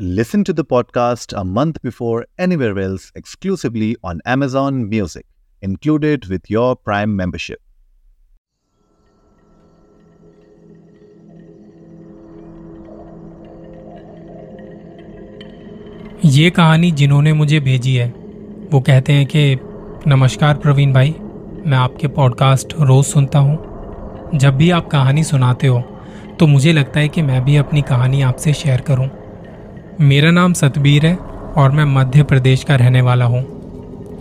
Listen to the podcast a month before anywhere else exclusively on Amazon Music, included with your Prime membership. ये कहानी जिन्होंने मुझे भेजी है वो कहते हैं कि नमस्कार प्रवीण भाई मैं आपके पॉडकास्ट रोज़ सुनता हूँ जब भी आप कहानी सुनाते हो तो मुझे लगता है कि मैं भी अपनी कहानी आपसे शेयर करूँ मेरा नाम सतबीर है और मैं मध्य प्रदेश का रहने वाला हूँ।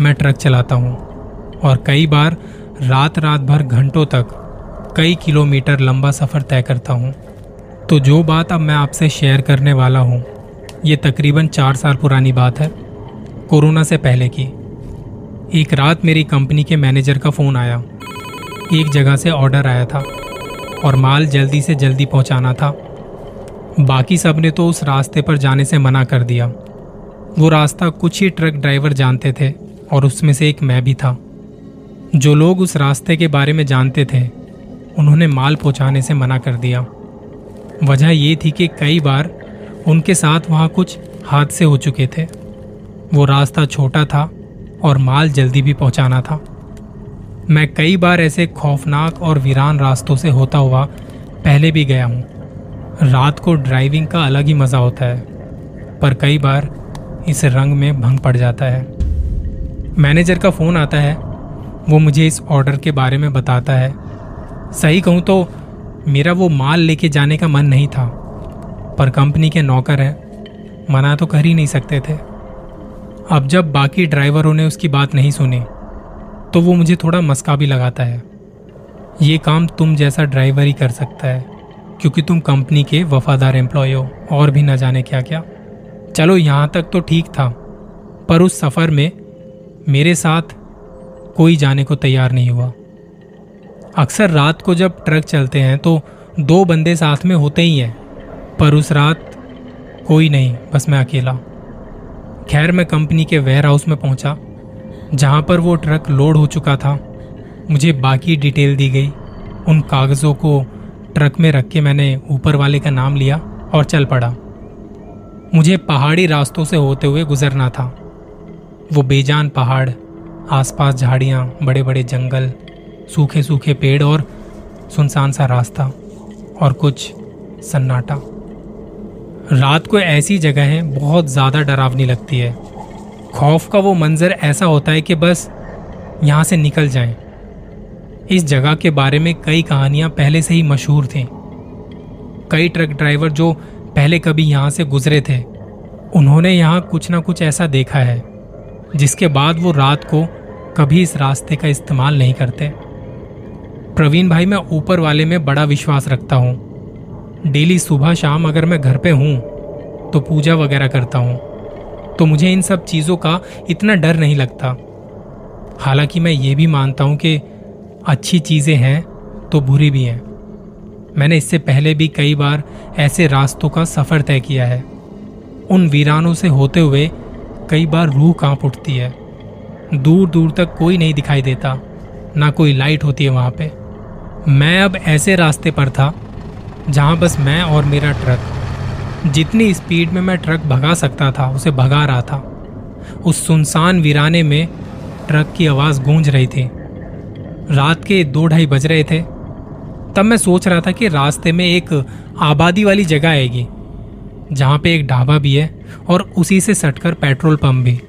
मैं ट्रक चलाता हूँ और कई बार रात रात भर घंटों तक कई किलोमीटर लंबा सफ़र तय करता हूँ। तो जो बात अब मैं आपसे शेयर करने वाला हूँ, ये तकरीबन चार साल पुरानी बात है, कोरोना से पहले की। एक रात मेरी कंपनी के मैनेजर का फ़ोन आया। एक जगह से ऑर्डर आया था और माल जल्दी से जल्दी पहुंचाना था। बाकी सबने तो उस रास्ते पर जाने से मना कर दिया। वो रास्ता कुछ ही ट्रक ड्राइवर जानते थे और उसमें से एक मैं भी था। जो लोग उस रास्ते के बारे में जानते थे, उन्होंने माल पहुँचाने से मना कर दिया। वजह ये थी कि कई बार उनके साथ वहाँ कुछ हादसे हो चुके थे। वो रास्ता छोटा था और माल जल्दी भी पहुंचाना था। मैं कई बार ऐसे खौफनाक और वीरान रास्तों से होता हुआ पहले भी गया हूँ। रात को ड्राइविंग का अलग ही मज़ा होता है, पर कई बार इस रंग में भंग पड़ जाता है। मैनेजर का फ़ोन आता है, वो मुझे इस ऑर्डर के बारे में बताता है। सही कहूँ तो मेरा वो माल लेके जाने का मन नहीं था, पर कंपनी के नौकर हैं, मना तो कर ही नहीं सकते थे। अब जब बाकी ड्राइवरों ने उसकी बात नहीं सुनी तो वो मुझे थोड़ा मस्का भी लगाता है। ये काम तुम जैसा ड्राइवर ही कर सकता है। क्योंकि तुम कंपनी के वफादार एम्प्लॉय हो, और भी न जाने क्या क्या। चलो यहाँ तक तो ठीक था, पर उस सफ़र में मेरे साथ कोई जाने को तैयार नहीं हुआ। अक्सर रात को जब ट्रक चलते हैं तो दो बंदे साथ में होते ही हैं, पर उस रात कोई नहीं, बस मैं अकेला। खैर, मैं कंपनी के वेयर हाउस में पहुँचा, जहाँ पर वो ट्रक लोड हो चुका था। मुझे बाकी डिटेल दी गई, उन कागज़ों को ट्रक में रख के मैंने ऊपर वाले का नाम लिया और चल पड़ा। मुझे पहाड़ी रास्तों से होते हुए गुजरना था। वो बेजान पहाड़, आसपास झाड़ियाँ बड़े बड़े जंगल सूखे सूखे पेड़ और सुनसान सा रास्ता और कुछ सन्नाटा। रात को ऐसी जगहें बहुत ज़्यादा डरावनी लगती है। खौफ का वो मंजर ऐसा होता है कि बस यहाँ से निकल जाएँ। इस जगह के बारे में कई कहानियाँ पहले से ही मशहूर थीं। कई ट्रक ड्राइवर जो पहले कभी यहाँ से गुजरे थे, उन्होंने यहाँ कुछ ना कुछ ऐसा देखा है, जिसके बाद वो रात को कभी इस रास्ते का इस्तेमाल नहीं करते। प्रवीण भाई, मैं ऊपर वाले में बड़ा विश्वास रखता हूँ। डेली सुबह शाम अगर मैं घर पे हूँ तो पूजा वगैरह करता हूँ तो मुझे इन सब चीज़ों का इतना डर नहीं लगता। हालाँकि मैं ये भी मानता हूँ कि अच्छी चीज़ें हैं तो बुरी भी हैं। मैंने इससे पहले भी कई बार ऐसे रास्तों का सफ़र तय किया है। उन वीरानों से होते हुए कई बार रूह काँप उठती है। दूर दूर तक कोई नहीं दिखाई देता, ना कोई लाइट होती है वहाँ पे। मैं अब ऐसे रास्ते पर था, जहाँ बस मैं और मेरा ट्रक, जितनी स्पीड में मैं ट्रक भगा सकता था, उसे भगा रहा था। उस सुनसान वीराने में ट्रक की आवाज़ गूंज रही थी। रात के दो ढाई बज रहे थे। तब मैं सोच रहा था कि रास्ते में एक आबादी वाली जगह आएगी, जहाँ पे एक ढाबा भी है और उसी से सटकर पेट्रोल पंप भी।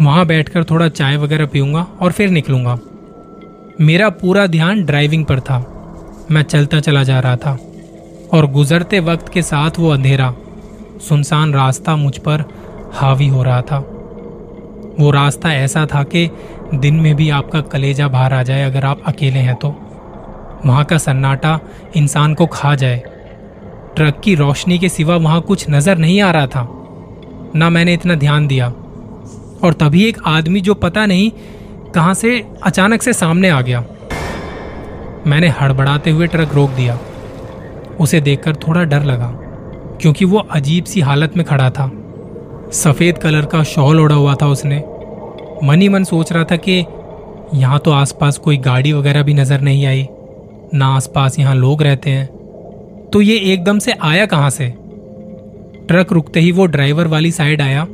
वहाँ बैठकर थोड़ा चाय वगैरह पीऊँगा और फिर निकलूँगा। मेरा पूरा ध्यान ड्राइविंग पर था। मैं चलता चला जा रहा था और गुजरते वक्त के साथ वो अंधेरा, सुनसान रास्ता मुझ पर हावी हो रहा था। वो रास्ता ऐसा था कि दिन में भी आपका कलेजा बाहर आ जाए अगर आप अकेले हैं तो। वहाँ का सन्नाटा इंसान को खा जाए। ट्रक की रोशनी के सिवा वहाँ कुछ नज़र नहीं आ रहा था। ना मैंने इतना ध्यान दिया। और तभी एक आदमी जो पता नहीं कहाँ से अचानक से सामने आ गया। मैंने हड़बड़ाते हुए ट्रक रोक दिया। उसे देखकर थोड़ा डर लगा, क्योंकि वो अजीब सी हालत में खड़ा था। सफ़ेद कलर का शॉल ओढ़ा हुआ था उसने। मन ही मन सोच रहा था कि यहाँ तो आसपास कोई गाड़ी वगैरह भी नज़र नहीं आई। ना आसपास यहाँ लोग रहते हैं। तो ये एकदम से आया कहाँ से? ट्रक रुकते ही वो ड्राइवर वाली साइड आया।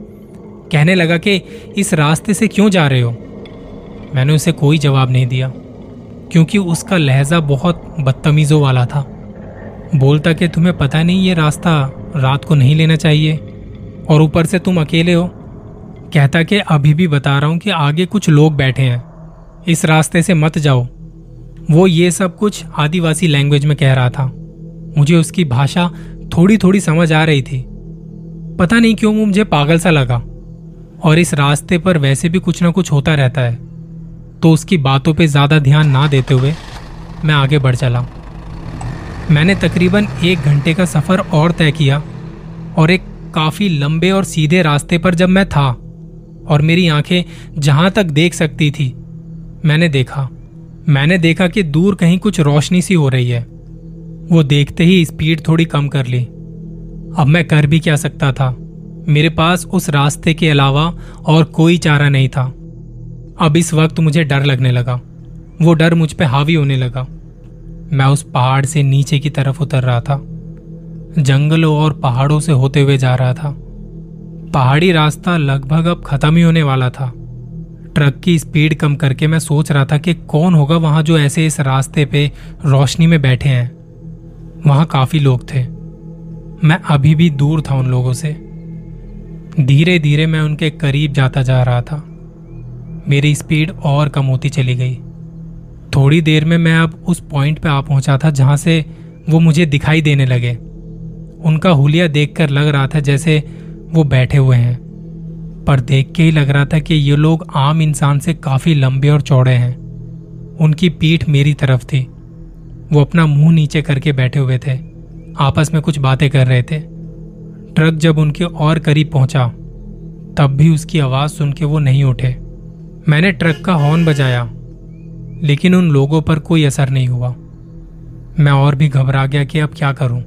कहने लगा कि, इस रास्ते से क्यों जा रहे हो? मैंने उसे कोई जवाब नहीं दिया, क्योंकि उसका लहजा बहुत बदतमीज़ों वाला था। बोलता कि, तुम्हें पता नहीं ये रास्ता रात को नहीं लेना चाहिए, और ऊपर से तुम अकेले हो कहता कि अभी भी बता रहा हूँ कि आगे कुछ लोग बैठे हैं। इस रास्ते से मत जाओ। वो ये सब कुछ आदिवासी लैंग्वेज में कह रहा था। मुझे उसकी भाषा थोड़ी थोड़ी समझ आ रही थी। पता नहीं क्यों मुझे पागल सा लगा। और इस रास्ते पर वैसे भी कुछ ना कुछ होता रहता है। तो उसकी बातों पे ज़्यादा ध्यान ना देते हुए मैं आगे बढ़ चला। मैंने तकरीबन एक घंटे का सफ़र और तय किया और एक काफ़ी लंबे और सीधे रास्ते पर जब मैं था और मेरी आँखें जहाँ तक देख सकती थी, मैंने देखा। मैंने देखा कि दूर कहीं कुछ रोशनी सी हो रही है। वो देखते ही स्पीड थोड़ी कम कर ली। अब मैं कर भी क्या सकता था? मेरे पास उस रास्ते के अलावा और कोई चारा नहीं था। अब इस वक्त मुझे डर लगने लगा। वो डर मुझ पर हावी होने लगा। मैं उस पहाड़ से नीचे की तरफ़ उतर रहा था। जंगलों और पहाड़ों से होते हुए जा रहा था। पहाड़ी रास्ता लगभग अब खत्म ही होने वाला था। ट्रक की स्पीड कम करके मैं सोच रहा था कि कौन होगा वहाँ जो ऐसे इस रास्ते पे रोशनी में बैठे हैं। वहाँ काफ़ी लोग थे। मैं अभी भी दूर था उन लोगों से। धीरे धीरे मैं उनके करीब जाता जा रहा था। मेरी स्पीड और कम होती चली गई। थोड़ी देर में मैं अब उस पॉइंट पे आ पहुँचा था जहाँ से वो मुझे दिखाई देने लगे। उनका हुलिया देखकर लग रहा था जैसे वो बैठे हुए हैं। पर देख के ही लग रहा था कि ये लोग आम इंसान से काफ़ी लंबे और चौड़े हैं। उनकी पीठ मेरी तरफ़ थी। वो अपना मुँह नीचे करके बैठे हुए थे। आपस में कुछ बातें कर रहे थे। ट्रक जब उनके और करीब पहुँचा, तब भी उसकी आवाज़ सुन के वो नहीं उठे। मैंने ट्रक का हॉर्न बजाया, लेकिन उन लोगों पर कोई असर नहीं हुआ। मैं और भी घबरा गया कि अब क्या करूँ।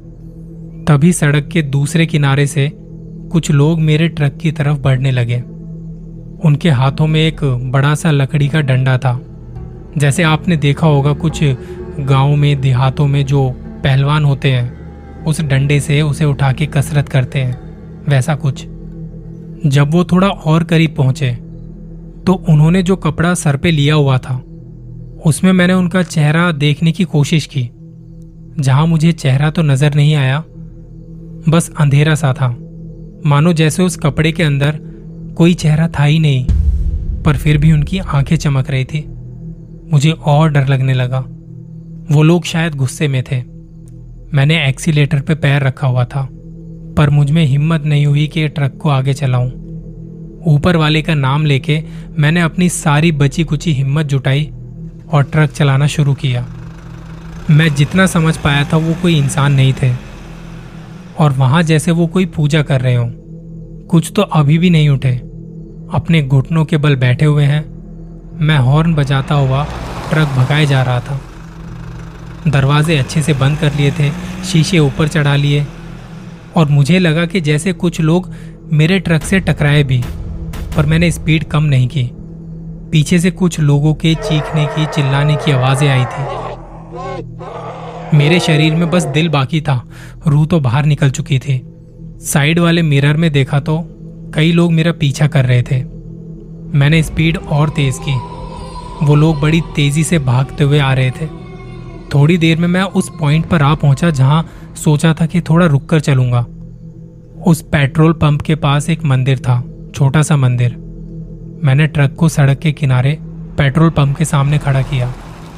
तभी सड़क के दूसरे किनारे से कुछ लोग मेरे ट्रक की तरफ़ बढ़ने लगे। उनके हाथों में एक बड़ा सा लकड़ी का डंडा था। जैसे आपने देखा होगा, कुछ गाँव में, देहातों में जो पहलवान होते हैं, उस डंडे से उसे उठा के कसरत करते हैं, वैसा कुछ। जब वो थोड़ा और करीब पहुँचे तो उन्होंने जो कपड़ा सर पे लिया हुआ था, उसमें मैंने उनका चेहरा देखने की कोशिश की। जहाँ मुझे चेहरा तो नज़र नहीं आया, बस अंधेरा सा था। मानो जैसे उस कपड़े के अंदर कोई चेहरा था ही नहीं, पर फिर भी उनकी आँखें चमक रही थी। मुझे और डर लगने लगा। वो लोग शायद गुस्से में थे। मैंने एक्सीलेटर पे पैर रखा हुआ था, पर मुझमें हिम्मत नहीं हुई कि ट्रक को आगे चलाऊं। ऊपर वाले का नाम लेके मैंने अपनी सारी बची कुची हिम्मत जुटाई और ट्रक चलाना शुरू किया। मैं जितना समझ पाया था, वो कोई इंसान नहीं थे। और वहाँ जैसे वो कोई पूजा कर रहे हो। कुछ तो अभी भी नहीं उठे। अपने घुटनों के बल बैठे हुए हैं। मैं हॉर्न बजाता हुआ ट्रक भगाए जा रहा था। दरवाजे अच्छे से बंद कर लिए थे, शीशे ऊपर चढ़ा लिए। और मुझे लगा कि जैसे कुछ लोग मेरे ट्रक से टकराए भी, पर मैंने स्पीड कम नहीं की। पीछे से कुछ लोगों के चीखने की, चिल्लाने की आवाज़ें आई थी। मेरे शरीर में बस दिल बाकी था। रूह तो बाहर निकल चुकी थी। साइड वाले मिरर में देखा तो कई लोग मेरा पीछा कर रहे थे। मैंने स्पीड और तेज की। वो लोग बड़ी तेज़ी से भागते हुए आ रहे थे। थोड़ी देर में मैं उस पॉइंट पर आ पहुँचा जहाँ सोचा था कि थोड़ा रुक कर चलूँगा। उस पेट्रोल पंप के पास एक मंदिर था, छोटा सा मंदिर। मैंने ट्रक को सड़क के किनारे पेट्रोल पंप के सामने खड़ा किया।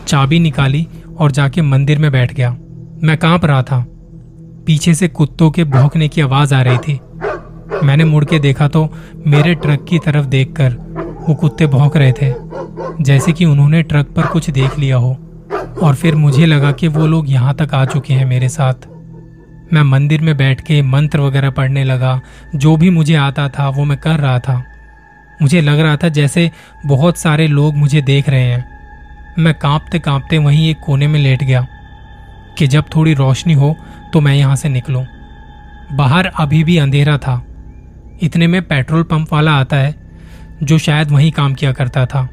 चाबी निकाली और जाके मंदिर में बैठ गया। मैं काँप रहा था। पीछे से कुत्तों के भौंकने की आवाज़ आ रही थी। मैंने मुड़ के देखा तो मेरे ट्रक की तरफ़ देखकर वो कुत्ते भौंक रहे थे, जैसे कि उन्होंने ट्रक पर कुछ देख लिया हो। और फिर मुझे लगा कि वो लोग यहाँ तक आ चुके हैं मेरे साथ। मैं मंदिर में बैठ के मंत्र वगैरह पढ़ने लगा। जो भी मुझे आता था, वो मैं कर रहा था। मुझे लग रहा था जैसे बहुत सारे लोग मुझे देख रहे हैं। मैं कांपते कांपते वहीं एक कोने में लेट गया कि जब थोड़ी रोशनी हो तो मैं यहाँ से निकलूं। बाहर अभी भी अंधेरा था। इतने में पेट्रोल पंप वाला आता है, जो शायद वहीं काम किया करता था।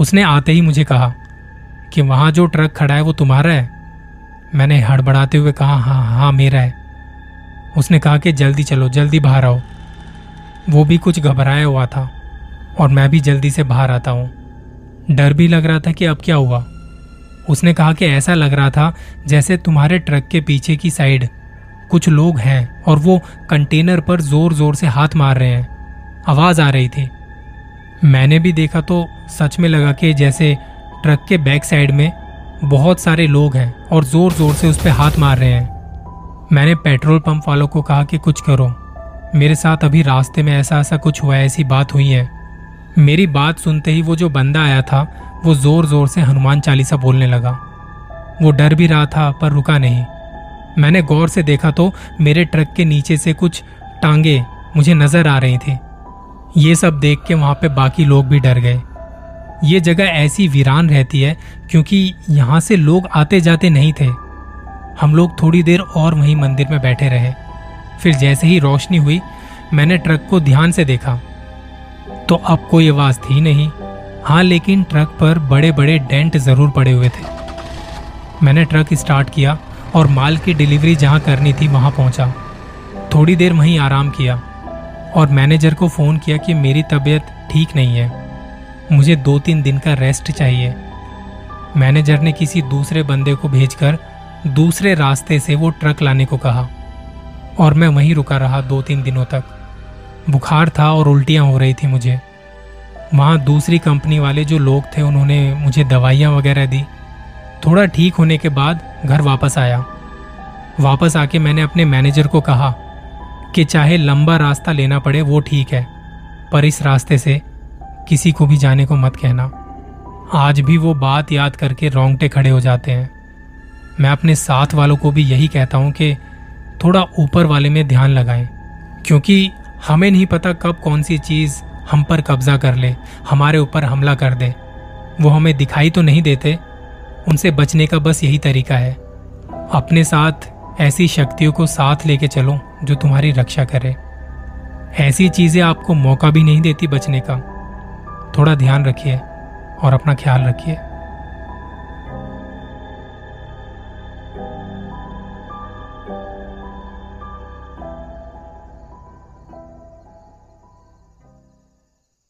उसने आते ही मुझे कहा कि वहाँ जो ट्रक खड़ा है वो तुम्हारा है? मैंने हड़बड़ाते हुए कहा हाँ हाँ मेरा है। उसने कहा कि जल्दी चलो, जल्दी बाहर आओ। वो भी कुछ घबराया हुआ था और मैं भी जल्दी से बाहर आता हूँ। डर भी लग रहा था कि अब क्या हुआ। उसने कहा कि ऐसा लग रहा था जैसे तुम्हारे ट्रक के पीछे की साइड कुछ लोग हैं और वो कंटेनर पर ज़ोर ज़ोर से हाथ मार रहे हैं। आवाज़ आ रही थी। मैंने भी देखा तो सच में लगा कि जैसे ट्रक के बैक साइड में बहुत सारे लोग हैं और ज़ोर ज़ोर से उस पर हाथ मार रहे हैं। मैंने पेट्रोल पंप वालों को कहा कि कुछ करो। मेरे साथ अभी रास्ते में ऐसा ऐसा कुछ हुआ ऐसी बात हुई है। मेरी बात सुनते ही वो जो बंदा आया था, वो ज़ोर ज़ोर से हनुमान चालीसा बोलने लगा। वो डर भी रहा था, पर रुका नहीं। मैंने गौर से देखा तो मेरे ट्रक के नीचे से कुछ टांगे मुझे नज़र आ रही थी। ये सब देख के वहाँ पे बाकी लोग भी डर गए। ये जगह ऐसी वीरान रहती है, क्योंकि यहाँ से लोग आते जाते नहीं थे। हम लोग थोड़ी देर और वहीं मंदिर में बैठे रहे। फिर जैसे ही रोशनी हुई, मैंने ट्रक को ध्यान से देखा। तो अब कोई आवाज़ थी नहीं। हाँ लेकिन ट्रक पर बड़े बड़े डेंट ज़रूर पड़े हुए थे। मैंने ट्रक स्टार्ट किया और माल की डिलीवरी जहाँ करनी थी वहाँ पहुँचा। थोड़ी देर वहीं आराम किया और मैनेजर को फ़ोन किया कि मेरी तबीयत ठीक नहीं है। मुझे दो तीन दिन का रेस्ट चाहिए। मैनेजर ने किसी दूसरे बंदे को भेजकर दूसरे रास्ते से वो ट्रक लाने को कहा और मैं वहीं रुका रहा दो तीन दिनों तक। बुखार था और उल्टियाँ हो रही थी मुझे। वहाँ दूसरी कंपनी वाले जो लोग थे, उन्होंने मुझे दवाइयाँ वगैरह दी। थोड़ा ठीक होने के बाद घर वापस आया। वापस आके मैंने अपने मैनेजर को कहा कि चाहे लंबा रास्ता लेना पड़े, वो ठीक है, पर इस रास्ते से किसी को भी जाने को मत कहना। आज भी वो बात याद करके रोंगटे खड़े हो जाते हैं। मैं अपने साथ वालों को भी यही कहता हूँ कि थोड़ा ऊपर वाले में ध्यान लगाएँ, क्योंकि हमें नहीं पता कब कौन सी चीज़ हम पर कब्जा कर ले, हमारे ऊपर हमला कर दे। वो हमें दिखाई तो नहीं देते, उनसे बचने का बस यही तरीका है। अपने साथ ऐसी शक्तियों को साथ लेके चलो जो तुम्हारी रक्षा करे। ऐसी चीज़ें आपको मौका भी नहीं देती बचने का। थोड़ा ध्यान रखिए और अपना ख्याल रखिए।